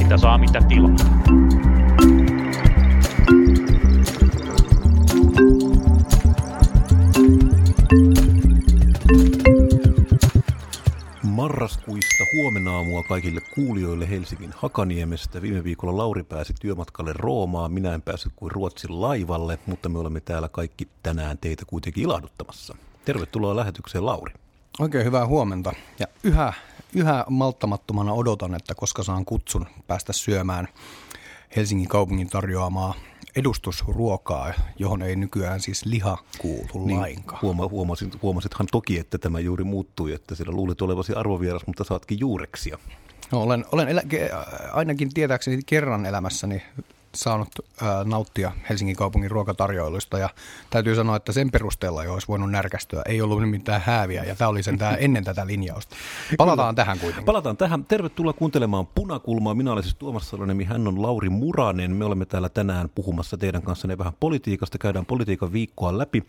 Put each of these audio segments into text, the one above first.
Mitä saa, mitä tilaa. Marraskuista huomenna aamua kaikille kuulijoille Helsingin Hakaniemestä. Viime viikolla Lauri pääsi työmatkalle Roomaan, minä en päässyt kuin Ruotsin laivalle, mutta me olemme täällä kaikki tänään teitä kuitenkin ilahduttamassa. Tervetuloa lähetykseen Lauri. Oikein hyvää huomenta ja yhä, yhä malttamattomana odotan, että koska saan kutsun päästä syömään Helsingin kaupungin tarjoamaa edustusruokaa, johon ei nykyään siis liha kuulu niin, lainkaan. Huoma, huomasin, huomasithan toki, että tämä juuri muuttui, että siellä luulit olevasi arvovieras, mutta saatkin juureksia. No, olen, olen elä, ainakin tietääkseni kerran elämässäni saanut ää, nauttia Helsingin kaupungin ruokatarjoiluista ja täytyy sanoa, että sen perusteella jo olisi voinut närkästyä. Ei ollut mitään hääviä ja tämä oli sen tämä ennen tätä linjausta. Palataan Kyllä. tähän kuitenkin. Palataan tähän. Tervetuloa kuuntelemaan Punakulmaa. Minä olen siis Tuomas Salonemi, hän on Lauri Muranen. Me olemme täällä tänään puhumassa teidän kanssanne vähän politiikasta. Käydään politiikan viikkoa läpi.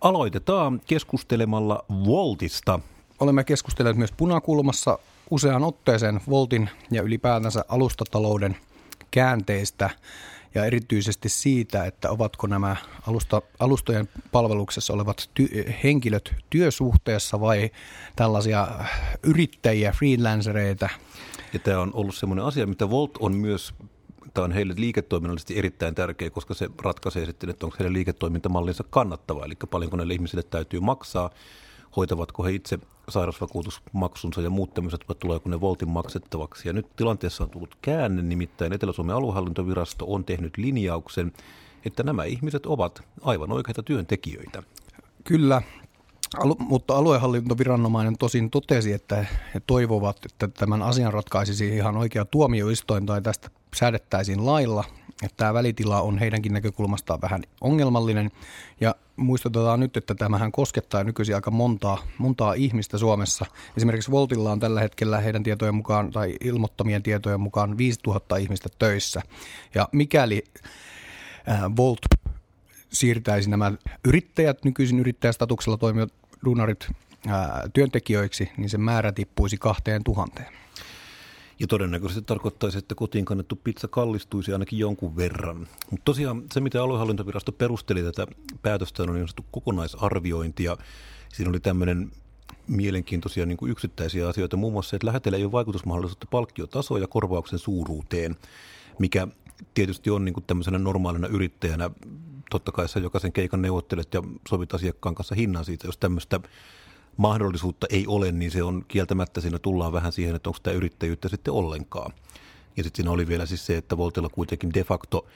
Aloitetaan keskustelemalla Voltista. Olemme keskustelleet myös Punakulmassa useaan otteeseen Voltin ja ylipäätänsä alustatalouden – käänteistä ja erityisesti siitä, että ovatko nämä alusta, alustojen palveluksessa olevat ty- henkilöt työsuhteessa vai tällaisia yrittäjiä, freelancereita. Ja tämä on ollut semmoinen asia, mitä Volt on myös tämä on heille liiketoiminnallisesti erittäin tärkeä, koska se ratkaisee sitten, että onko heidän liiketoimintamallinsa kannattava, eli paljonko näille ihmisille täytyy maksaa, hoitavatko he itse sairausvakuutusmaksunsa ja muut tämmöiset, vai tuleeko ne Voltin maksettavaksi. Ja nyt tilanteessa on tullut käänne, nimittäin Etelä-Suomen aluehallintovirasto on tehnyt linjauksen, että nämä ihmiset ovat aivan oikeita työntekijöitä. Kyllä, Alu, mutta aluehallintoviranomainen tosin totesi, että he toivovat, että tämän asian ratkaisisi ihan oikea tuomioistuin tai tästä säädettäisiin lailla, että tämä välitila on heidänkin näkökulmastaan vähän ongelmallinen. Ja muistutetaan nyt, että tämähän koskettaa nykyisin aika montaa, montaa ihmistä Suomessa. Esimerkiksi Voltilla on tällä hetkellä heidän tietojen mukaan tai ilmoittamien tietojen mukaan 5000 ihmistä töissä. Ja mikäli äh, Volt siirtäisi nämä yrittäjät, nykyisin yrittäjästatuksella toimivat duunarit ää, työntekijöiksi, niin se määrä tippuisi kahteen tuhanteen. Ja todennäköisesti tarkoittaisi, että kotiin kannettu pizza kallistuisi ainakin jonkun verran. Mutta tosiaan se, mitä aluehallintovirasto perusteli tätä päätöstä, on niin sanottu kokonaisarviointi. Ja siinä oli tämmöinen mielenkiintoisia niin kuin yksittäisiä asioita, muun muassa, että lähetellä ei ole vaikutusmahdollisuutta palkkiotasoa ja korvauksen suuruuteen, mikä tietysti on niin kuin tämmöisenä normaalina yrittäjänä totta kai sä jokaisen keikan neuvottelet ja sovit asiakkaan kanssa hinnan siitä. Jos tämmöistä mahdollisuutta ei ole, niin se on kieltämättä siinä tullaan vähän siihen, että onko tämä yrittäjyyttä sitten ollenkaan. Ja sitten siinä oli vielä siis se, että Voltilla kuitenkin de facto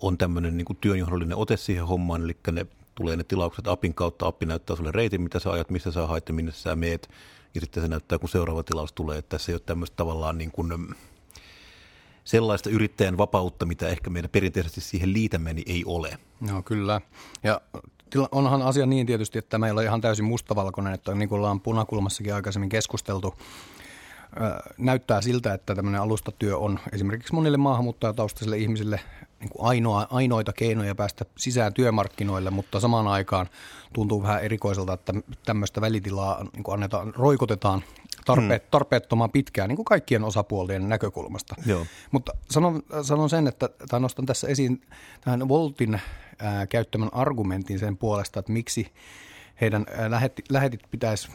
on tämmöinen niin kuin työnjohdollinen ote siihen hommaan, eli ne tulee ne tilaukset appin kautta, appi näyttää sulle reitin, mitä sä ajat, missä sä haet ja minne sä meet, ja sitten se näyttää, kun seuraava tilaus tulee, että tässä ei ole tämmöistä tavallaan niin kuin sellaista yrittäjän vapautta, mitä ehkä meidän perinteisesti siihen liitämme, niin ei ole. No kyllä. Ja onhan asia niin tietysti, että meillä on ihan täysin mustavalkoinen, että niin kuin ollaan punakulmassakin aikaisemmin keskusteltu, näyttää siltä, että tämmöinen alustatyö on esimerkiksi monille maahanmuuttajataustaisille ihmisille niin kuin ainoa, ainoita keinoja päästä sisään työmarkkinoille, mutta samaan aikaan tuntuu vähän erikoiselta, että tämmöistä välitilaa niin kuin annetaan, roikotetaan tarpeet, hmm. tarpeettoman pitkään niin kuin kaikkien osapuolien näkökulmasta. Joo. Mutta sanon, sanon sen, että tai nostan tässä esiin tähän Voltin ää, käyttämän argumentin sen puolesta, että miksi heidän lähetti, lähetit pitäisi,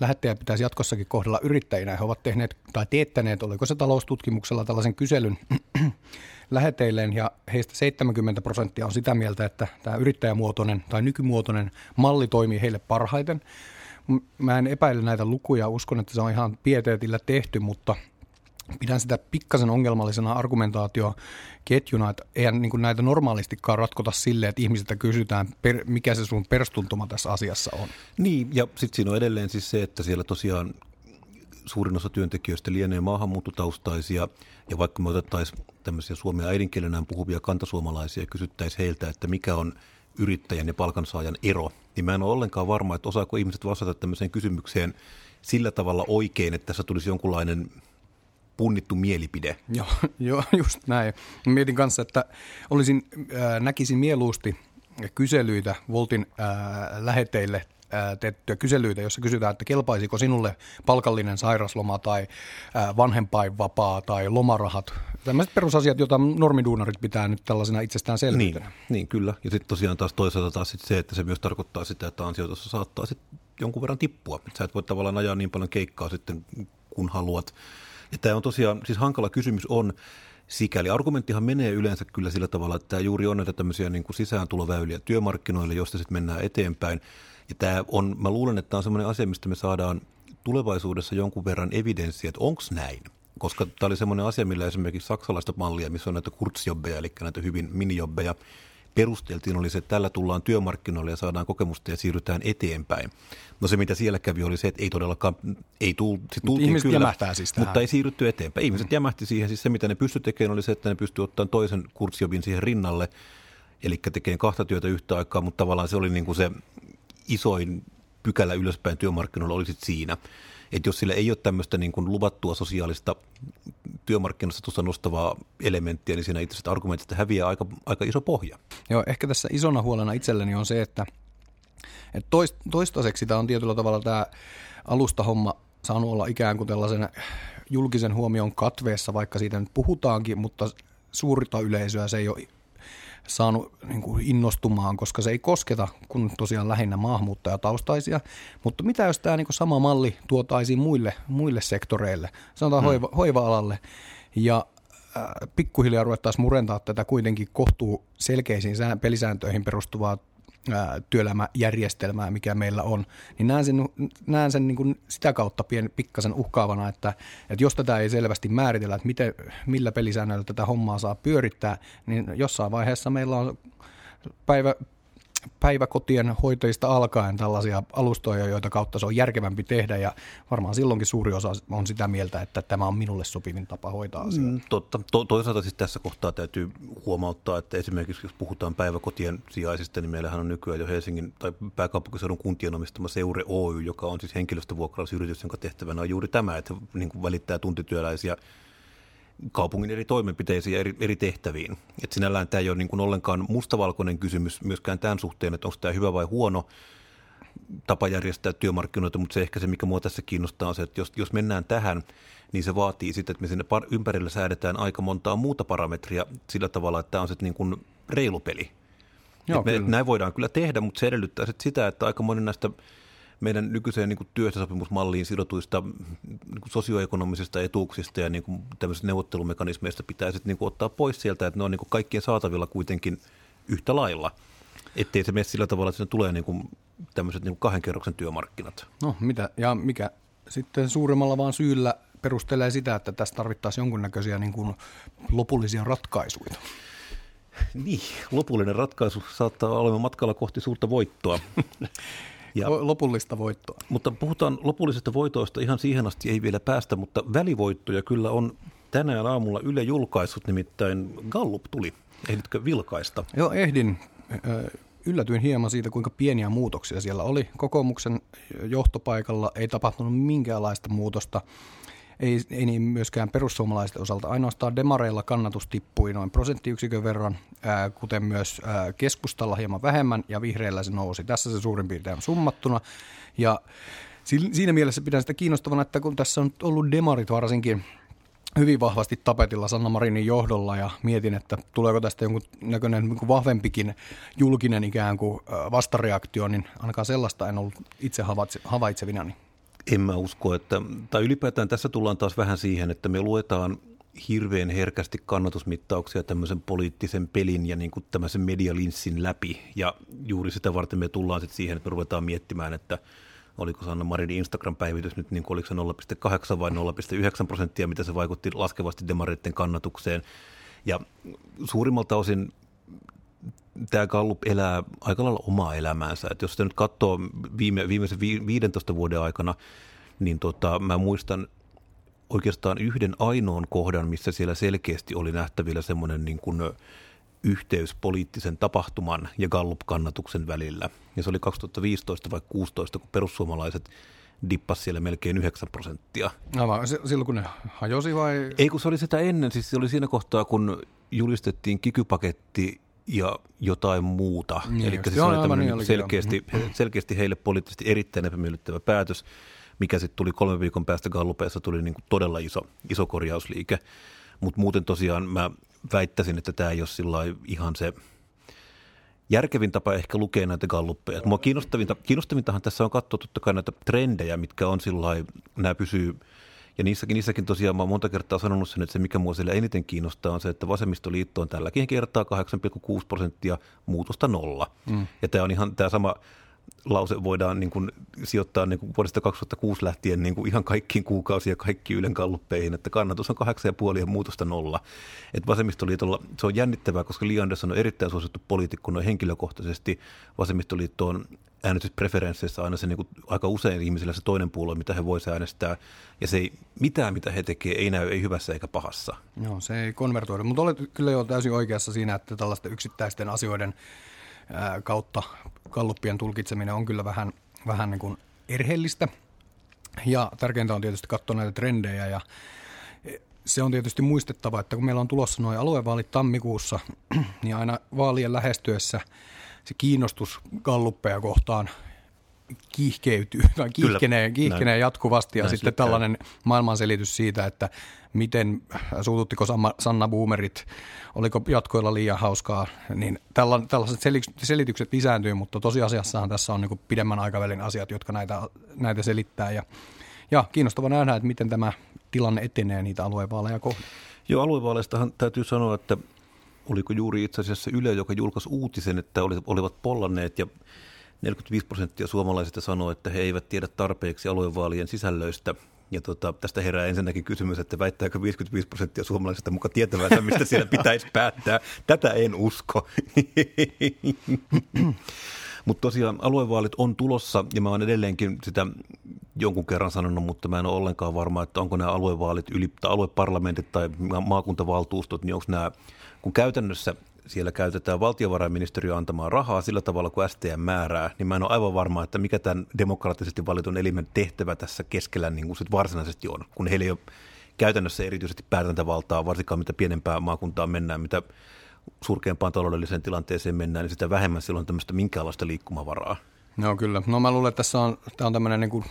lähettäjä pitäisi jatkossakin kohdella yrittäjinä. He ovat tehneet tai teettäneet, oliko se taloustutkimuksella tällaisen kyselyn läheteilleen ja heistä 70 prosenttia on sitä mieltä, että tämä yrittäjämuotoinen tai nykymuotoinen malli toimii heille parhaiten. Mä en epäile näitä lukuja, uskon, että se on ihan pieteetillä tehty, mutta pidän sitä pikkasen ongelmallisena argumentaatioketjuna, että eihän niin näitä normaalistikaan ratkota silleen, että ihmisiltä kysytään, per, mikä se sun perstuntuma tässä asiassa on. Niin, ja sitten siinä on edelleen siis se, että siellä tosiaan suurin osa työntekijöistä lienee maahanmuuttotaustaisia, ja vaikka me otettaisiin tämmöisiä suomea äidinkielenään puhuvia kantasuomalaisia ja kysyttäisiin heiltä, että mikä on yrittäjän ja palkansaajan ero, niin mä en ole ollenkaan varma, että osaako ihmiset vastata tämmöiseen kysymykseen sillä tavalla oikein, että tässä tulisi jonkunlainen punnittu mielipide. Joo, jo, just näin. Mietin kanssa, että olisin, äh, näkisin mieluusti kyselyitä, Voltin ää, läheteille tehtyjä kyselyitä, jossa kysytään, että kelpaisiko sinulle palkallinen sairasloma tai vanhempainvapaa tai lomarahat. Tällaiset perusasiat, joita normiduunarit pitää nyt tällaisena itsestäänselvyytenä. Niin, niin kyllä. Ja sitten tosiaan taas toisaalta taas sit se, että se myös tarkoittaa sitä, että ansiotossa saattaa sitten jonkun verran tippua. Et sä et voi tavallaan ajaa niin paljon keikkaa sitten, kun haluat. Ja tämä on tosiaan, siis hankala kysymys on, sikäli. Argumenttihan menee yleensä kyllä sillä tavalla, että tämä juuri on näitä tämmöisiä niin kuin sisääntuloväyliä työmarkkinoille, josta sitten mennään eteenpäin. Ja tämä on, mä luulen, että tämä on semmoinen asia, mistä me saadaan tulevaisuudessa jonkun verran evidenssiä, että onko näin. Koska tämä oli semmoinen asia, millä esimerkiksi saksalaista mallia, missä on näitä kurzjobbeja, eli näitä hyvin minijobbeja, perusteltiin, oli se, että tällä tullaan työmarkkinoille ja saadaan kokemusta ja siirrytään eteenpäin. No se, mitä siellä kävi, oli se, että ei todellakaan, ei tullut, tultiin ihmiset kyllä, siis tähän. mutta ei siirrytty eteenpäin. Ihmiset mm. jämähti siihen, siis se, mitä ne pysty tekemään, oli se, että ne pysty ottamaan toisen kurssijobin siihen rinnalle, eli tekemään kahta työtä yhtä aikaa, mutta tavallaan se oli niin kuin se isoin pykälä ylöspäin työmarkkinoilla oli siinä. Että jos sillä ei ole tämmöistä niin kuin luvattua sosiaalista työmarkkinoista tuosta nostavaa elementtiä, niin siinä itse asiassa argumentista häviää aika, aika iso pohja. Joo, ehkä tässä isona huolena itselleni on se, että, että toistaiseksi tämä on tietyllä tavalla tämä alustahomma saanut olla ikään kuin tällaisen julkisen huomion katveessa, vaikka siitä nyt puhutaankin, mutta suurta yleisöä se ei ole saanut niin kuin innostumaan, koska se ei kosketa kun tosiaan lähinnä maahanmuuttajataustaisia. Mutta mitä jos tämä niin kuin sama malli tuotaisiin muille, muille sektoreille, sanotaan hmm. hoiva, hoiva-alalle, ja äh, pikkuhiljaa ruvettaisiin murentaa tätä kuitenkin kohtuu selkeisiin pelisääntöihin perustuvaa työelämäjärjestelmää, mikä meillä on, niin näen sen, näen sen niin kuin sitä kautta pien, pikkasen uhkaavana, että, että jos tätä ei selvästi määritellä, että miten, millä pelisäännöillä tätä hommaa saa pyörittää, niin jossain vaiheessa meillä on päivä, päiväkotien hoitajista alkaen tällaisia alustoja, joita kautta se on järkevämpi tehdä ja varmaan silloinkin suuri osa on sitä mieltä, että tämä on minulle sopivin tapa hoitaa asiaa. Mm, totta. To- toisaalta siis tässä kohtaa täytyy huomauttaa, että esimerkiksi jos puhutaan päiväkotien sijaisista, niin meillähän on nykyään jo Helsingin tai pääkaupunkiseudun kuntien omistama Seure Oy, joka on siis henkilöstövuokrausyritys, jonka tehtävänä on juuri tämä, että niin kuin välittää tuntityöläisiä kaupungin eri toimenpiteisiin ja eri, eri tehtäviin. Et sinällään tämä ei ole niin kuin ollenkaan mustavalkoinen kysymys myöskään tämän suhteen, että onko tämä hyvä vai huono tapa järjestää työmarkkinoita, mutta se ehkä se, mikä mua tässä kiinnostaa, on se, että jos, jos mennään tähän, niin se vaatii sitten, että me sinne ympärillä säädetään aika montaa muuta parametria sillä tavalla, että tämä on sitten niin kuin reilu peli. Joo, me, näin voidaan kyllä tehdä, mutta se edellyttää sitten sitä, että aika moni näistä meidän nykyiseen niin työehtosopimusmalliin sidotuista niin kuin sosioekonomisista etuuksista ja niin kuin tämmöisistä neuvottelumekanismeista pitää sitten niin kuin ottaa pois sieltä, että ne on niin kuin kaikkien saatavilla kuitenkin yhtä lailla. Ettei se mene sillä tavalla, että sinne tulee niin kuin tämmöiset niin kuin kahden kerroksen työmarkkinat. No mitä, ja mikä sitten suuremmalla vaan syyllä perustelee sitä, että tässä tarvittaisiin jonkunnäköisiä niin kuin lopullisia ratkaisuja. Niin, lopullinen ratkaisu saattaa olla matkalla kohti suurta voittoa. Ja, lopullista voittoa. Mutta puhutaan lopullisesta voitoista, ihan siihen asti ei vielä päästä, mutta välivoittoja kyllä on tänään aamulla Yle julkaissut, nimittäin Gallup tuli. Ehditkö vilkaista? Joo, ehdin. Yllätyin hieman siitä, kuinka pieniä muutoksia siellä oli. Kokoomuksen johtopaikalla ei tapahtunut minkäänlaista muutosta ei, ei niin myöskään perussuomalaisten osalta. Ainoastaan demareilla kannatus tippui noin prosenttiyksikön verran, ää, kuten myös ää, keskustalla hieman vähemmän ja vihreillä se nousi. Tässä se suurin piirtein summattuna. Ja siinä mielessä pidän sitä kiinnostavana, että kun tässä on ollut demarit varsinkin hyvin vahvasti tapetilla Sanna Marinin johdolla ja mietin, että tuleeko tästä jonkun näköinen niin vahvempikin julkinen ikään kuin vastareaktio, niin ainakaan sellaista en ollut itse havaitse, havaitsevinani. En mä usko, että, tai ylipäätään tässä tullaan taas vähän siihen, että me luetaan hirveän herkästi kannatusmittauksia tämmöisen poliittisen pelin ja niin kuin tämmöisen medialinssin läpi. Ja juuri sitä varten me tullaan sitten siihen, että me ruvetaan miettimään, että oliko Sanna Marinin Instagram-päivitys nyt, niin kuin oliko se 0,8 vai 0,9 prosenttia, mitä se vaikutti laskevasti demaritten kannatukseen. Ja suurimmalta osin tämä Gallup elää aika lailla omaa elämäänsä. Et jos sitä nyt katsoo viime, viimeisen 15 vuoden aikana, niin tota, mä muistan oikeastaan yhden ainoan kohdan, missä siellä selkeästi oli nähtävillä semmoinen niin kuin yhteys poliittisen tapahtuman ja Gallup-kannatuksen välillä. Ja se oli 2015 vai 2016, kun perussuomalaiset dippas siellä melkein 9 prosenttia. No vaan silloin kun ne hajosi vai? Ei kun se oli sitä ennen, siis se oli siinä kohtaa kun julistettiin kikypaketti ja jotain muuta. Niin Eli Joo, oli tämmöinen niin niin olikin, joo. selkeästi, selkeästi heille poliittisesti erittäin epämiellyttävä päätös, mikä sitten tuli kolmen viikon päästä Gallupeissa, tuli niin kuin todella iso, iso korjausliike. Mutta muuten tosiaan mä väittäisin, että tämä ei ole sillä ihan se järkevin tapa ehkä lukea näitä galluppeja. Mua kiinnostavinta, kiinnostavintahan tässä on katsoa totta kai näitä trendejä, mitkä on sillä nämä pysyy ja niissäkin, niissäkin tosiaan mä oon monta kertaa sanonut sen, että se mikä mua siellä eniten kiinnostaa on se, että vasemmistoliitto on tälläkin kertaa 8,6 prosenttia, muutosta nolla. Mm. Ja tämä on ihan tämä sama lause voidaan niin kuin sijoittaa niin kuin vuodesta 2006 lähtien niin kuin ihan kaikkiin kuukausiin ja kaikkiin Ylen kalluppeihin, että kannatus on 8,5 ja muutosta nolla. Et vasemmistoliitolla se on jännittävää, koska Li Andersson on erittäin suosittu poliitikko noin henkilökohtaisesti. Vasemmistoliitto on äänestyspreferensseissä aina se niin kuin aika usein ihmisillä se toinen puolue, mitä he voisivat äänestää. Ja se ei, mitään, mitä he tekevät, ei näy ei hyvässä eikä pahassa. Joo, se ei konvertoida. Mutta olet kyllä jo täysin oikeassa siinä, että tällaisten yksittäisten asioiden kautta kalluppien tulkitseminen on kyllä vähän, vähän niin kuin erheellistä. Ja tärkeintä on tietysti katsoa näitä trendejä ja se on tietysti muistettava, että kun meillä on tulossa nuo aluevaalit tammikuussa, niin aina vaalien lähestyessä se kiinnostus galluppeja kohtaan kiihkeytyy tai kiihkenee, kiihkenee jatkuvasti ja Näin sitten käy. tällainen maailmanselitys siitä, että miten suututtiko Sanna Boomerit, oliko jatkoilla liian hauskaa, niin tälla, tällaiset seli- selitykset lisääntyy, mutta tosiasiassahan tässä on niin pidemmän aikavälin asiat, jotka näitä, näitä selittää ja, ja kiinnostava nähdä, että miten tämä tilanne etenee niitä aluevaaleja kohden. Joo, aluevaaleistahan täytyy sanoa, että oliko juuri itse asiassa Yle, joka julkaisi uutisen, että oli- olivat pollanneet ja 45 prosenttia suomalaisista sanoi, että he eivät tiedä tarpeeksi aluevaalien sisällöistä. Ja tota, tästä herää ensinnäkin kysymys, että väittääkö 55 prosenttia suomalaisista muka tietävänsä, mistä siellä pitäisi päättää. Tätä en usko. Mutta tosiaan aluevaalit on tulossa ja mä oon edelleenkin sitä jonkun kerran sanonut, mutta mä en ole ollenkaan varma, että onko nämä aluevaalit, yli, tai alueparlamentit tai ma- maakuntavaltuustot, niin onko nämä, kun käytännössä siellä käytetään valtiovarainministeriö antamaan rahaa sillä tavalla kuin STM määrää, niin mä en ole aivan varma, että mikä tämän demokraattisesti valitun elimen tehtävä tässä keskellä niin kuin sit varsinaisesti on, kun heillä ei ole käytännössä erityisesti päätäntävaltaa, varsinkaan mitä pienempään maakuntaan mennään, mitä surkeampaan taloudelliseen tilanteeseen mennään, niin sitä vähemmän silloin tämmöistä minkäänlaista liikkumavaraa. No kyllä. No mä luulen, että tässä on, tämä on tämmöinen niin kuin,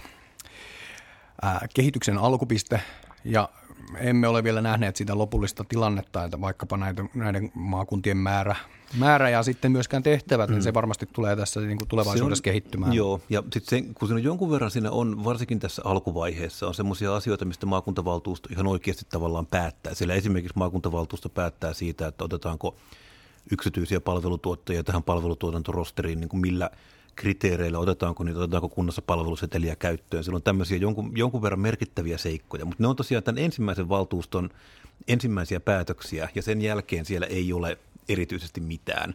ää, kehityksen alkupiste ja emme ole vielä nähneet sitä lopullista tilannetta, että vaikkapa näitä, näiden maakuntien määrä, määrä ja sitten myöskään tehtävät, mm. niin se varmasti tulee tässä niin kuin tulevaisuudessa on- kehittymään. Joo, ja sitten kun siinä on jonkun verran siinä on, varsinkin tässä alkuvaiheessa, on semmoisia asioita, mistä maakuntavaltuusto ihan oikeasti tavallaan päättää. Siellä esimerkiksi maakuntavaltuusto päättää siitä, että otetaanko yksityisiä palvelutuottajia tähän palvelutuotantorosteriin, niin kuin millä kriteereillä otetaanko niitä, otetaanko kunnassa palveluseteliä käyttöön. Siellä on tämmöisiä jonkun, jonkun verran merkittäviä seikkoja, mutta ne on tosiaan tämän ensimmäisen valtuuston ensimmäisiä päätöksiä, ja sen jälkeen siellä ei ole erityisesti mitään.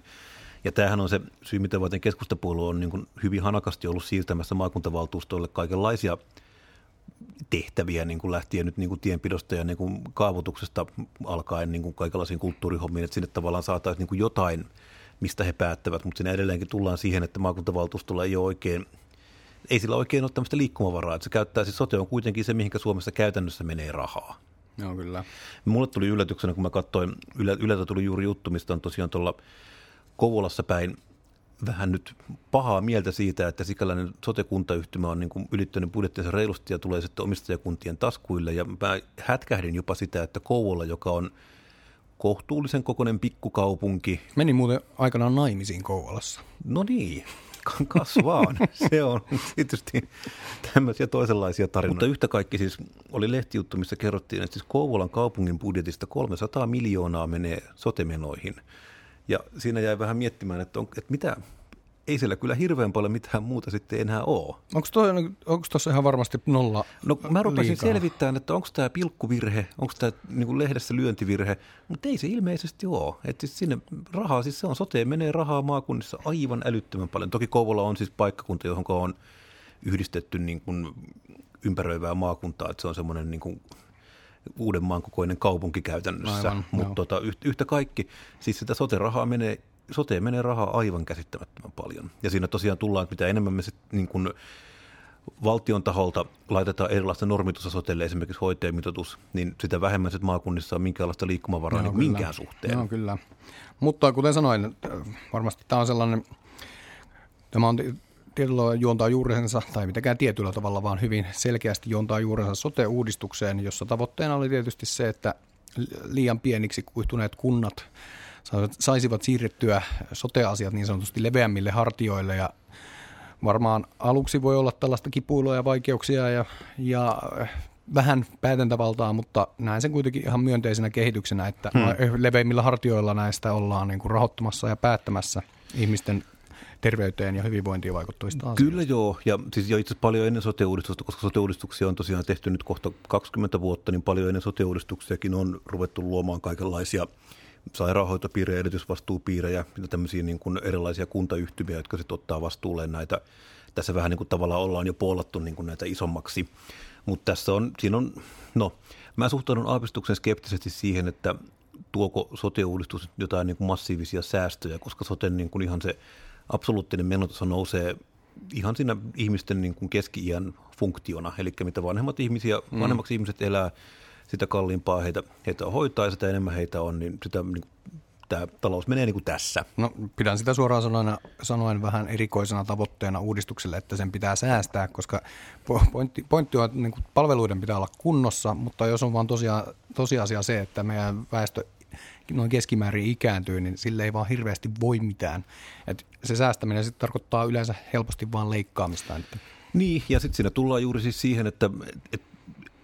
Ja tämähän on se syy, mitä varten keskustapuolue on niin hyvin hanakasti ollut siirtämässä maakuntavaltuustoille kaikenlaisia tehtäviä niin kuin lähtien nyt niin kuin tienpidosta ja niin kuin kaavoituksesta alkaen niin kuin kaikenlaisiin kulttuurihommiin, että sinne tavallaan saataisiin niin kuin jotain, mistä he päättävät, mutta siinä edelleenkin tullaan siihen, että maakuntavaltuustolla ei ole oikein, ei sillä oikein ole tämmöistä liikkumavaraa, että se käyttää, siis sote on kuitenkin se, mihinkä Suomessa käytännössä menee rahaa. Joo, kyllä. Mulle tuli yllätyksenä, kun mä katsoin, Yle, Yleltä tuli juuri juttu, mistä on tosiaan tuolla Kouvolassa päin vähän nyt pahaa mieltä siitä, että sikäläinen sote-kuntayhtymä on niin kuin ylittänyt budjettinsa reilusti ja tulee sitten omistajakuntien taskuille. Ja mä hätkähdin jopa sitä, että Kouvola, joka on kohtuullisen kokoinen pikkukaupunki, Menin muuten aikanaan naimisiin Kouvolassa. no niin, kas vaan. Se on tietysti tämmöisiä toisenlaisia tarinoita. Mutta yhtä kaikki siis oli lehtijuttu, missä kerrottiin, että siis Kouvolan kaupungin budjetista 300 miljoonaa menee sotemenoihin. Ja siinä jäi vähän miettimään, että, on, että mitä, ei siellä kyllä hirveän paljon mitään muuta sitten enää ole. Onko tuossa ihan varmasti nolla No mä rupesin liikaa? selvittämään, että onko tämä pilkkuvirhe, onko tämä niin lehdessä lyöntivirhe, mutta ei se ilmeisesti ole. Siis sinne rahaa, siis se on soteen menee rahaa maakunnissa aivan älyttömän paljon. Toki Kouvola on siis paikkakunta, johon on yhdistetty niin kuin ympäröivää maakuntaa, että se on semmoinen niin kuin Uudenmaan kokoinen kaupunki käytännössä. Mutta tota, yhtä, yhtä kaikki, siis sitä sote-rahaa menee, soteen menee rahaa aivan käsittämättömän paljon. Ja siinä tosiaan tullaan, että mitä enemmän me sit niin kuin valtion taholta laitetaan erilaista normitusta sotelle, esimerkiksi hoitajamitoitus, niin sitä vähemmän sit maakunnissa on minkäänlaista liikkumavaraa niin minkään suhteen. Joo, kyllä. Mutta kuten sanoin, varmasti tämä on sellainen, tämä on tietyllä juontaa juurensa, tai mitenkään tietyllä tavalla, vaan hyvin selkeästi juontaa juurensa sote-uudistukseen, jossa tavoitteena oli tietysti se, että liian pieniksi kuihtuneet kunnat saisivat siirrettyä sote-asiat niin sanotusti leveämmille hartioille ja varmaan aluksi voi olla tällaista kipuilua ja vaikeuksia ja, ja vähän päätäntävaltaa, mutta näen sen kuitenkin ihan myönteisenä kehityksenä, että hmm. leveimmillä hartioilla näistä ollaan niin kuin rahoittamassa ja päättämässä ihmisten terveyteen ja hyvinvointiin vaikuttavista asioista. Kyllä joo, ja siis jo itse asiassa paljon ennen sote-uudistusta, koska sote-uudistuksia on tosiaan tehty nyt kohta 20 vuotta, niin paljon ennen sote-uudistuksiakin on ruvettu luomaan kaikenlaisia sairaanhoitopiirejä, erityisvastuupiirejä ja tämmöisiä niin kuin erilaisia kuntayhtymiä, jotka sitten ottaa vastuulleen näitä. Tässä vähän niin kuin tavallaan ollaan jo puolattu niin kuin näitä isommaksi, mutta tässä on, siinä on, no mä suhtaudun aavistuksen skeptisesti siihen, että tuoko sote-uudistus jotain niin kuin massiivisia säästöjä, koska sote niin kuin ihan se absoluuttinen menotaso nousee ihan siinä ihmisten niin kuin keski-iän funktiona, eli mitä vanhemmat ihmisiä, mm. vanhemmaksi ihmiset elää, sitä kalliimpaa heitä, heitä hoitaa ja sitä enemmän heitä on, niin sitä niin tämä talous menee niin kuin tässä. No pidän sitä suoraan sanoen, sanoen vähän erikoisena tavoitteena uudistukselle, että sen pitää säästää, koska pointti, pointti on, että niin kuin palveluiden pitää olla kunnossa, mutta jos on vaan tosia, tosiasia se, että meidän väestö noin keskimäärin ikääntyy, niin sille ei vaan hirveästi voi mitään. Et se säästäminen sitten tarkoittaa yleensä helposti vaan leikkaamista. Että. Niin, ja sitten siinä tullaan juuri siis siihen, että, että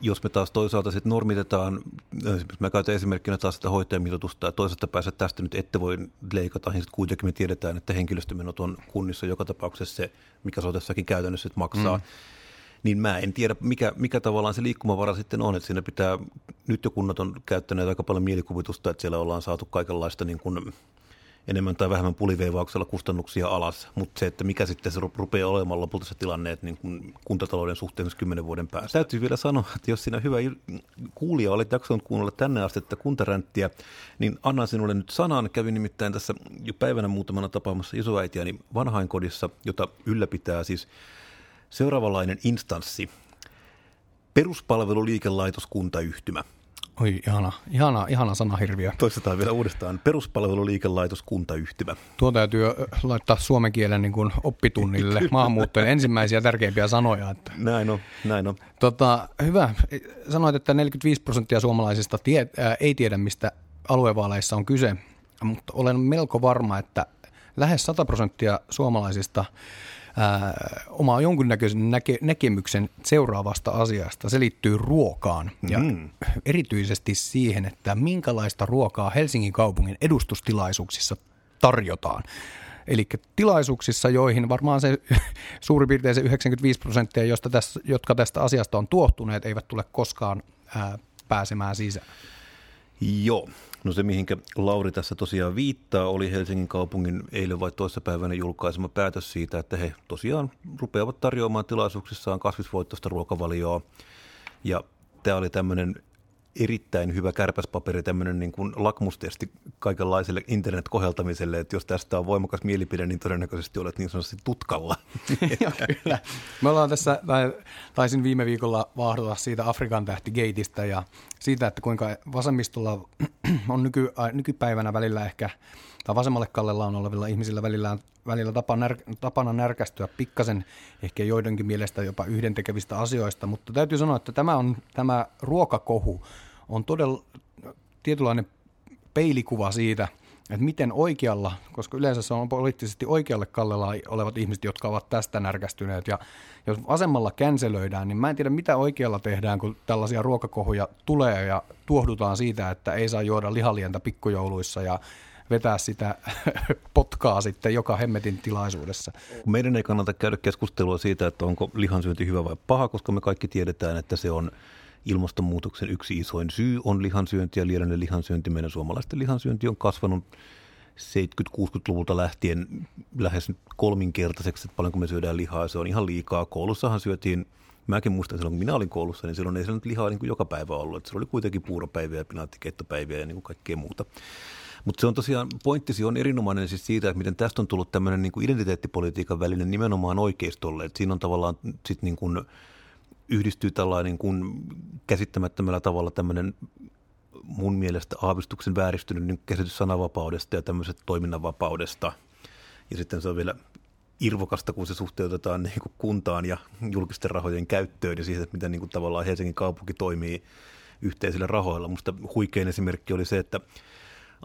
jos me taas toisaalta sitten normitetaan, mä käytän esimerkkinä taas sitä hoitajamitoitusta, ja toisaalta päästä tästä nyt ette voi leikata, niin sitten kuitenkin me tiedetään, että henkilöstömenot on kunnissa joka tapauksessa se, mikä sotessakin käytännössä maksaa. Mm niin mä en tiedä, mikä, mikä tavallaan se liikkumavara sitten on, että siinä pitää, nyt jo kunnat on käyttäneet aika paljon mielikuvitusta, että siellä ollaan saatu kaikenlaista niin kuin enemmän tai vähemmän puliveivauksella kustannuksia alas, mutta se, että mikä sitten se rupeaa olemaan lopulta se tilanne, että niin kuin kuntatalouden suhteen kymmenen vuoden päästä. Täytyy vielä sanoa, että jos sinä hyvä kuulija olet jaksanut kuunnella tänne asti että kuntaränttiä, niin annan sinulle nyt sanan. Kävin nimittäin tässä jo päivänä muutamana tapaamassa isoäitiäni vanhainkodissa, jota ylläpitää siis Seuraavanlainen instanssi. Peruspalveluliikelaitoskuntayhtymä. Oi, ihana, ihana, ihana sanahirviö. Toistetaan vielä uudestaan. Peruspalveluliikelaitoskuntayhtymä. Tuo täytyy laittaa suomen kielen niin kuin oppitunnille maahanmuuttajille ensimmäisiä tärkeimpiä sanoja. Että. Näin on, näin on. Tota, hyvä. Sanoit, että 45 prosenttia suomalaisista tie, ää, ei tiedä, mistä aluevaaleissa on kyse, mutta olen melko varma, että lähes 100 prosenttia suomalaisista ää, omaa jonkunnäköisen näke, näkemyksen seuraavasta asiasta. Se liittyy ruokaan ja mm. erityisesti siihen, että minkälaista ruokaa Helsingin kaupungin edustustilaisuuksissa tarjotaan. Eli tilaisuuksissa, joihin varmaan se suurin piirtein se 95 prosenttia, josta tässä, jotka tästä asiasta on tuohtuneet, eivät tule koskaan ää, pääsemään sisään. Joo, No se, mihinkä Lauri tässä tosiaan viittaa, oli Helsingin kaupungin eilen vai toissapäivänä julkaisema päätös siitä, että he tosiaan rupeavat tarjoamaan tilaisuuksissaan kasvisvoittoista ruokavalioa. Ja tämä oli tämmöinen erittäin hyvä kärpäspaperi, tämmöinen niin kuin lakmustesti kaikenlaiselle internet-koheltamiselle, että jos tästä on voimakas mielipide, niin todennäköisesti olet niin sanotusti tutkalla. Joo, kyllä. Me ollaan tässä, taisin viime viikolla vaahdota siitä Afrikan tähtigeitistä ja siitä, että kuinka vasemmistolla on nyky, nykypäivänä välillä ehkä, tai vasemmalle kallella on olevilla ihmisillä välillä, välillä tapa när, tapana närkästyä pikkasen ehkä joidenkin mielestä jopa yhdentekevistä asioista, mutta täytyy sanoa, että tämä, on, tämä ruokakohu on todella tietynlainen peilikuva siitä, että miten oikealla, koska yleensä se on poliittisesti oikealle kallella olevat ihmiset, jotka ovat tästä närkästyneet. Ja jos vasemmalla känselöidään, niin mä en tiedä mitä oikealla tehdään, kun tällaisia ruokakohuja tulee ja tuohdutaan siitä, että ei saa juoda lihalientä pikkujouluissa ja vetää sitä potkaa sitten joka hemmetin tilaisuudessa. Meidän ei kannata käydä keskustelua siitä, että onko lihansyönti hyvä vai paha, koska me kaikki tiedetään, että se on ilmastonmuutoksen yksi isoin syy on lihansyönti ja liiallinen lihansyönti. Meidän suomalaisten lihansyönti on kasvanut 70-60-luvulta lähtien lähes kolminkertaiseksi, että paljonko me syödään lihaa. Se on ihan liikaa. Koulussahan syötiin, mäkin muistan silloin kun minä olin koulussa, niin silloin ei siellä nyt lihaa niin kuin joka päivä ollut. Että se oli kuitenkin puuropäiviä ja pinaattikeittopäiviä ja niin kuin kaikkea muuta. Mutta se on tosiaan, pointtisi on erinomainen siis siitä, että miten tästä on tullut tämmöinen niin kuin identiteettipolitiikan välinen nimenomaan oikeistolle. Että siinä on tavallaan sit niin kuin yhdistyy tällainen niin kuin käsittämättömällä tavalla tämmöinen mun mielestä aavistuksen vääristynyt niin käsitys sananvapaudesta ja tämmöisestä toiminnanvapaudesta. Ja sitten se on vielä irvokasta, kun se suhteutetaan niin kuin kuntaan ja julkisten rahojen käyttöön ja siihen, että miten niin kuin tavallaan Helsingin kaupunki toimii yhteisillä rahoilla. Musta huikein esimerkki oli se, että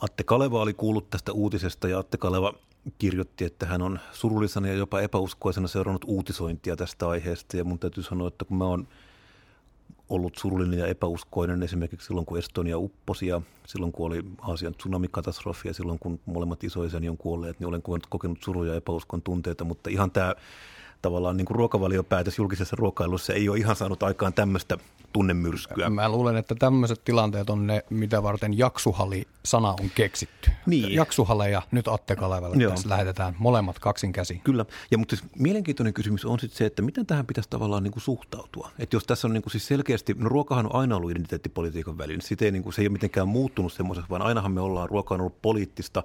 Atte Kaleva oli kuullut tästä uutisesta ja Atte Kaleva kirjoitti, että hän on surullisena ja jopa epäuskoisena seurannut uutisointia tästä aiheesta. Ja mun täytyy sanoa, että kun mä oon ollut surullinen ja epäuskoinen esimerkiksi silloin, kun Estonia upposi ja silloin, kun oli Aasian tsunamikatastrofi ja silloin, kun molemmat isoisäni on kuolleet, niin olen kokenut suruja ja epäuskon tunteita, mutta ihan tämä tavallaan niin kuin ruokavaliopäätös julkisessa ruokailussa ei ole ihan saanut aikaan tämmöistä tunnemyrskyä. Mä luulen, että tämmöiset tilanteet on ne, mitä varten jaksuhali-sana on keksitty. Niin. Jaksuhaleja nyt Atte Kalevalle tässä lähetetään molemmat kaksin käsi. Kyllä, ja mutta siis mielenkiintoinen kysymys on sitten se, että miten tähän pitäisi tavallaan niin kuin suhtautua. Että jos tässä on niin kuin siis selkeästi, no ruokahan on aina ollut identiteettipolitiikan väline, sitä ei, niin kuin, se ei ole mitenkään muuttunut semmoisessa, vaan ainahan me ollaan, ruoka on ollut poliittista,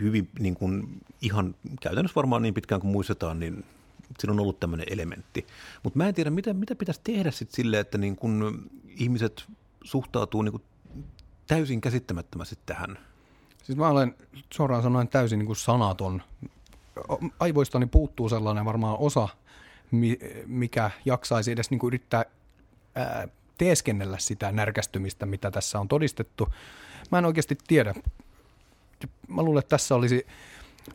hyvin niin kuin, ihan käytännössä varmaan niin pitkään kuin muistetaan, niin siinä on ollut tämmöinen elementti. Mutta mä en tiedä, mitä, mitä pitäisi tehdä sitten silleen, että niin kun ihmiset suhtautuu niin kun täysin käsittämättömästi tähän. Siis mä olen suoraan sanoen täysin niin kuin sanaton. Aivoistani puuttuu sellainen varmaan osa, mikä jaksaisi edes niin kuin yrittää ää, teeskennellä sitä närkästymistä, mitä tässä on todistettu. Mä en oikeasti tiedä. Mä luulen, että tässä olisi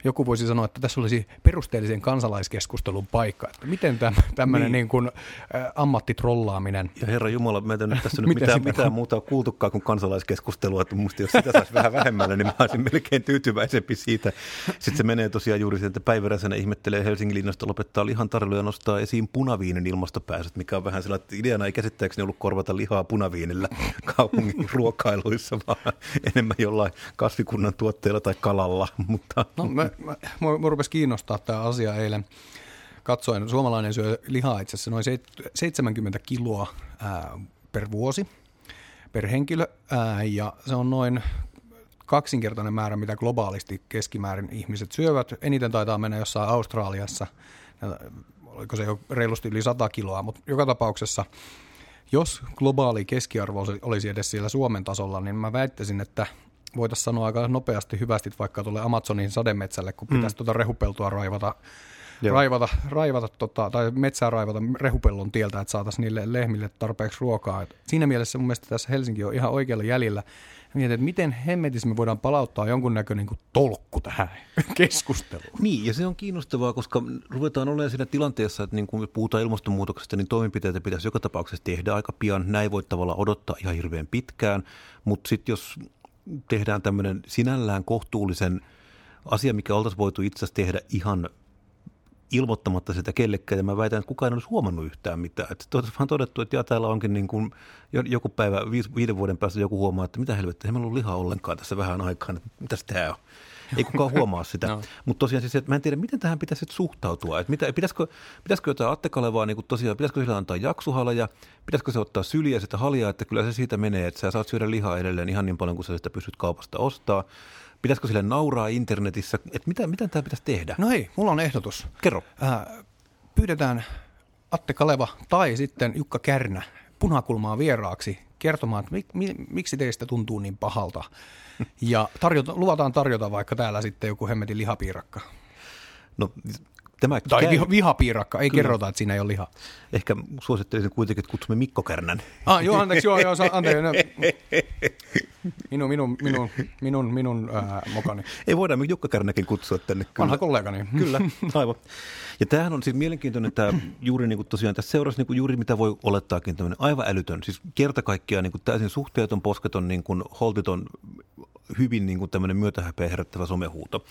joku voisi sanoa, että tässä olisi perusteellisen kansalaiskeskustelun paikka. Että miten tämmöinen niin. niin kuin, ä, ammattitrollaaminen. Ja herra Jumala, meitä nyt tässä nyt mitään, mitään muuta kuultukaan kuin kansalaiskeskustelua, että musta jos sitä saisi vähän vähemmällä, niin mä olisin melkein tyytyväisempi siitä. Sitten se menee tosiaan juuri siihen, että päiväräisenä ihmettelee Helsingin linnasta lopettaa lihan tarjolla ja nostaa esiin punaviinin ilmastopäästöt, mikä on vähän sellainen, että ideana ei käsittääkseni ollut korvata lihaa punaviinillä kaupungin ruokailuissa, vaan enemmän jollain kasvikunnan tuotteella tai kalalla. Mutta... No, mä, mä, mä rupesi kiinnostaa tämä asia eilen. Katsoin, suomalainen syö lihaa itse asiassa noin 70 kiloa ää, per vuosi per henkilö, ää, ja se on noin kaksinkertainen määrä, mitä globaalisti keskimäärin ihmiset syövät. Eniten taitaa mennä jossain Australiassa, oliko se jo reilusti yli 100 kiloa, mutta joka tapauksessa jos globaali keskiarvo olisi edes siellä Suomen tasolla, niin mä väittäisin, että voitaisiin sanoa aika nopeasti hyvästi vaikka tuolle Amazonin sademetsälle, kun pitäisi mm. tuota rehupeltoa raivata, raivata, raivata tota, tai metsää raivata rehupellon tieltä, että saataisiin niille lehmille tarpeeksi ruokaa. Et siinä mielessä mun mielestä tässä Helsinki on ihan oikealla jäljellä. Mietin, että miten hemmetissä me voidaan palauttaa jonkunnäköinen niin tolkku tähän keskusteluun. Niin, ja se on kiinnostavaa, koska ruvetaan olemaan siinä tilanteessa, että niin kun puhutaan ilmastonmuutoksesta, niin toimenpiteitä pitäisi joka tapauksessa tehdä aika pian. Näin voi tavallaan odottaa ihan hirveän pitkään, mutta sitten jos tehdään tämmöinen sinällään kohtuullisen asia, mikä oltaisiin voitu itse asiassa tehdä ihan ilmoittamatta sitä kellekään, ja mä väitän, että kukaan ei olisi huomannut yhtään mitään. Että vaan todettu, että ja täällä onkin niin kuin joku päivä, viiden vuoden päästä joku huomaa, että mitä helvettiä, ei meillä ollut lihaa ollenkaan tässä vähän aikaa, että mitäs tämä on. Ei kukaan huomaa sitä. no. Mutta tosiaan siis, että mä en tiedä, miten tähän pitäisi suhtautua. Että mitä, pitäisikö, pitäisikö jotain attekalevaa, niin tosiaan, pitäisikö sillä antaa jaksuhaleja, pitäisikö se ottaa syliä sitä haljaa, että kyllä se siitä menee, että sä saat syödä lihaa edelleen ihan niin paljon kuin sä sitä pystyt kaupasta ostaa. Pitäisikö sille nauraa internetissä? Että mitä, mitä tämä pitäisi tehdä? No ei, mulla on ehdotus. Kerro. Äh, pyydetään Atte Kaleva tai sitten Jukka Kärnä punakulmaa vieraaksi kertomaan, että mik, mi, miksi teistä tuntuu niin pahalta. Ja tarjota, luvataan tarjota vaikka täällä sitten joku hemmetin lihapiirakka. No Tämä tai käy... vihapiirakka, ei Kyllä. kerrota, että siinä ei ole liha. Ehkä suosittelisin kuitenkin, että kutsumme Mikko Kärnän. Ah, joo, anteeksi, joo, joo, anteeksi. No. Minun, minun, minun, minun, minun äh, mokani. Ei voida me Jukka Kärnäkin kutsua tänne. Kyllä. Vanha kollegani. Kyllä, aivan. Ja tämähän on siis mielenkiintoinen, tämä juuri niin kuin tosiaan tässä seurasi niin kuin juuri mitä voi olettaakin tämmöinen aivan älytön, siis kerta kaikkiaan niin kuin täysin suhteeton, posketon, niin kuin holtiton, hyvin niin kuin tämmöinen myötähäpeä herättävä somehuuto.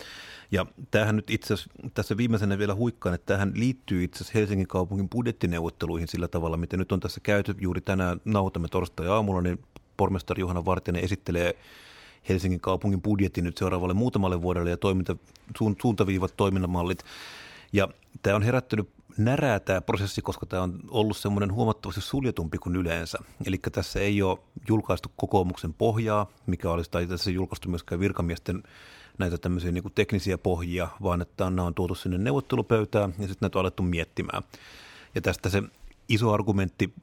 Ja tämähän nyt itse tässä viimeisenä vielä huikkaan, että tähän liittyy itse asiassa Helsingin kaupungin budjettineuvotteluihin sillä tavalla, miten nyt on tässä käyty juuri tänään nauhoitamme torstai-aamulla, niin pormestari Johanna Vartijainen esittelee Helsingin kaupungin budjetin nyt seuraavalle muutamalle vuodelle ja toiminta, suuntaviivat toimintamallit. Ja tämä on herättänyt närää tämä prosessi, koska tämä on ollut semmoinen huomattavasti suljetumpi kuin yleensä. Eli tässä ei ole julkaistu kokoomuksen pohjaa, mikä olisi, tai tässä ei julkaistu myöskään virkamiesten näitä tämmöisiä niin kuin teknisiä pohjia, vaan että nämä on tuotu sinne neuvottelupöytään ja sitten näitä on alettu miettimään. Ja tästä se iso argumentti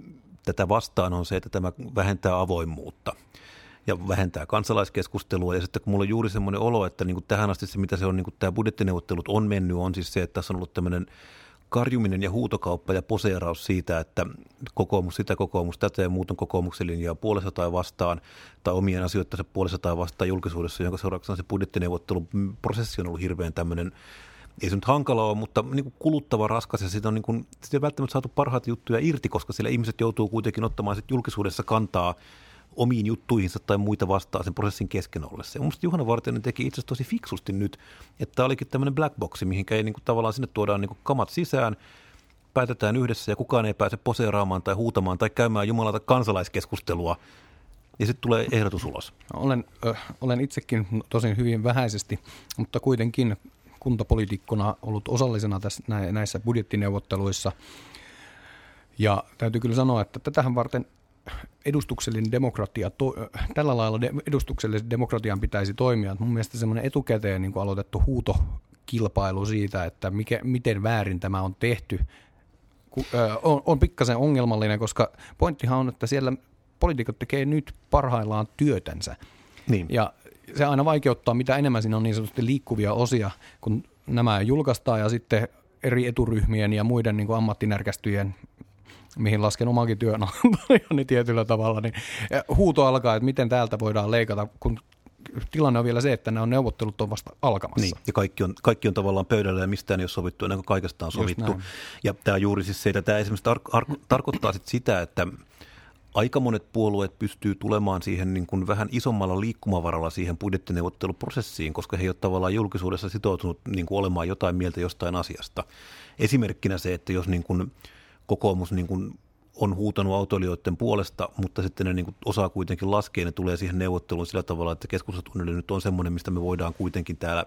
tätä vastaan on se, että tämä vähentää avoimuutta ja vähentää kansalaiskeskustelua. Ja sitten kun mulla on juuri semmoinen olo, että niin kuin tähän asti se, mitä se on, niin kuin tämä budjettineuvottelut on mennyt, on siis se, että tässä on ollut tämmöinen karjuminen ja huutokauppa ja poseeraus siitä, että kokoomus sitä, kokoomus tätä ja muut on kokoomuksen linjaa puolesta tai vastaan tai omien asioittansa puolesta tai vastaan julkisuudessa, jonka seurauksena se budjettineuvotteluprosessi on ollut hirveän tämmöinen ei se nyt hankala ole, mutta niin kuin kuluttava, raskas ja siitä on, niin kuin, siitä on välttämättä saatu parhaita juttuja irti, koska siellä ihmiset joutuu kuitenkin ottamaan sit julkisuudessa kantaa omiin juttuihinsa tai muita vastaan sen prosessin kesken ollessa. Ja mielestäni Juhana Vartijainen teki itse asiassa tosi fiksusti nyt, että tämä olikin tämmöinen black boxi, mihin ei niin kuin, tavallaan sinne tuodaan niin kuin kamat sisään, päätetään yhdessä ja kukaan ei pääse poseeraamaan tai huutamaan tai käymään jumalata kansalaiskeskustelua ja sitten tulee ehdotus ulos. Olen, ö, olen itsekin tosin hyvin vähäisesti, mutta kuitenkin kuntapolitiikkona ollut osallisena tässä, näissä budjettineuvotteluissa. Ja täytyy kyllä sanoa, että tätähän varten edustuksellinen demokratia, to, tällä lailla de, edustuksellisen demokratian pitäisi toimia. Mun mielestä semmoinen etukäteen niin kuin aloitettu huutokilpailu siitä, että mikä, miten väärin tämä on tehty, ku, ö, on, on pikkasen ongelmallinen, koska pointtihan on, että siellä poliitikot tekee nyt parhaillaan työtänsä. Niin. Ja se aina vaikeuttaa, mitä enemmän siinä on niin sanotusti liikkuvia osia, kun nämä julkaistaan ja sitten eri eturyhmien ja muiden niin kuin ammattinärkästyjen mihin lasken omankin työnantajani tietyllä tavalla, niin huuto alkaa, että miten täältä voidaan leikata, kun tilanne on vielä se, että nämä on neuvottelut on vasta alkamassa. Niin, ja kaikki on, kaikki on tavallaan pöydällä ja mistään ei ole sovittu ennen kuin kaikesta on sovittu. Ja tämä juuri siis se, että tämä esimerkiksi tar- ar- tarkoittaa sit sitä, että aika monet puolueet pystyy tulemaan siihen niin kuin vähän isommalla liikkumavaralla siihen budjettineuvotteluprosessiin, koska he eivät tavallaan julkisuudessa sitoutunut niin kuin olemaan jotain mieltä jostain asiasta. Esimerkkinä se, että jos niin kuin kokoomus niin kuin on huutanut autoilijoiden puolesta, mutta sitten ne niin kuin osaa kuitenkin laskea, ne tulee siihen neuvotteluun sillä tavalla, että keskustatunneli nyt on semmoinen, mistä me voidaan kuitenkin täällä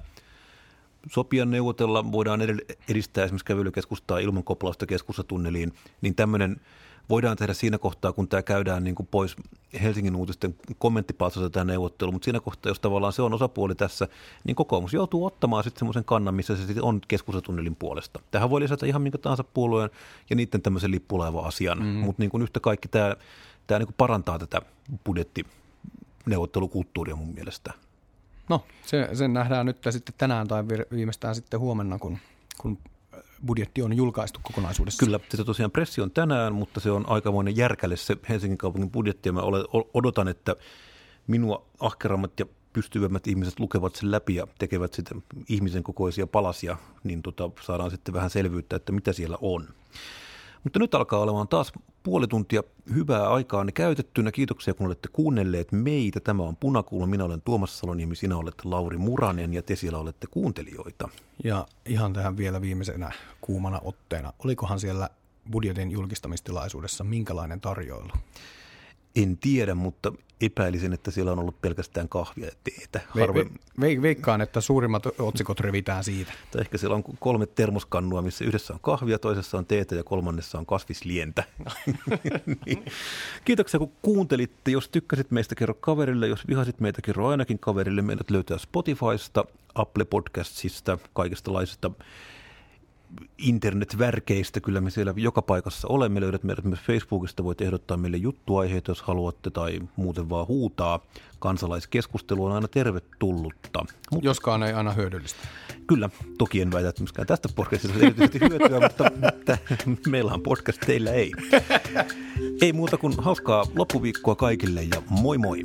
sopia neuvotella, voidaan edistää esimerkiksi kävelykeskustaa ilman koplausta keskustatunneliin, niin tämmöinen – voidaan tehdä siinä kohtaa, kun tämä käydään niin kuin pois Helsingin uutisten kommenttipalstosta tämä neuvottelu, mutta siinä kohtaa, jos tavallaan se on osapuoli tässä, niin kokoomus joutuu ottamaan sitten semmoisen kannan, missä se sitten on keskustatunnelin puolesta. Tähän voi lisätä ihan minkä tahansa puolueen ja niiden tämmöisen lippulaiva-asian, mm. mutta niin kuin yhtä kaikki tämä, tämä niin kuin parantaa tätä budjettineuvottelukulttuuria mun mielestä. No, se, sen nähdään nyt sitten tänään tai viimeistään sitten huomenna, kun, kun budjetti on julkaistu kokonaisuudessa. Kyllä, se tosiaan pressi on tänään, mutta se on aikamoinen järkälle se Helsingin kaupungin budjetti ja mä odotan, että minua ahkerammat ja pystyvämmät ihmiset lukevat sen läpi ja tekevät sitä ihmisen kokoisia palasia, niin tota, saadaan sitten vähän selvyyttä, että mitä siellä on. Mutta nyt alkaa olemaan taas puoli tuntia hyvää aikaa ne käytettynä. Kiitoksia, kun olette kuunnelleet meitä. Tämä on Punakuulo. Minä olen Tuomas Saloniemi, sinä olette Lauri Muranen ja te siellä olette kuuntelijoita. Ja ihan tähän vielä viimeisenä kuumana otteena. Olikohan siellä budjetin julkistamistilaisuudessa minkälainen tarjoilu? En tiedä, mutta epäilisin, että siellä on ollut pelkästään kahvia ja teetä. Harve... Ve- veikkaan, että suurimmat otsikot revitään siitä. Tai ehkä siellä on kolme termoskannua, missä yhdessä on kahvia, toisessa on teetä ja kolmannessa on kasvislientä. niin. Kiitoksia, kun kuuntelitte. Jos tykkäsit meistä, kerro kaverille. Jos vihasit meitä, kerro ainakin kaverille. Meidät löytää Spotifysta, Apple Podcastsista, kaikista laisista internetvärkeistä, kyllä me siellä joka paikassa olemme. Löydät meidät myös Facebookista, voit ehdottaa meille juttuaiheita, jos haluatte, tai muuten vaan huutaa. Kansalaiskeskustelu on aina tervetullutta. Mutta, Joskaan ei aina hyödyllistä. Kyllä, toki en väitä, että myöskään tästä podcastista on erityisesti hyötyä, mutta että meillä on podcast, teillä ei. ei muuta kuin hauskaa loppuviikkoa kaikille ja moi moi!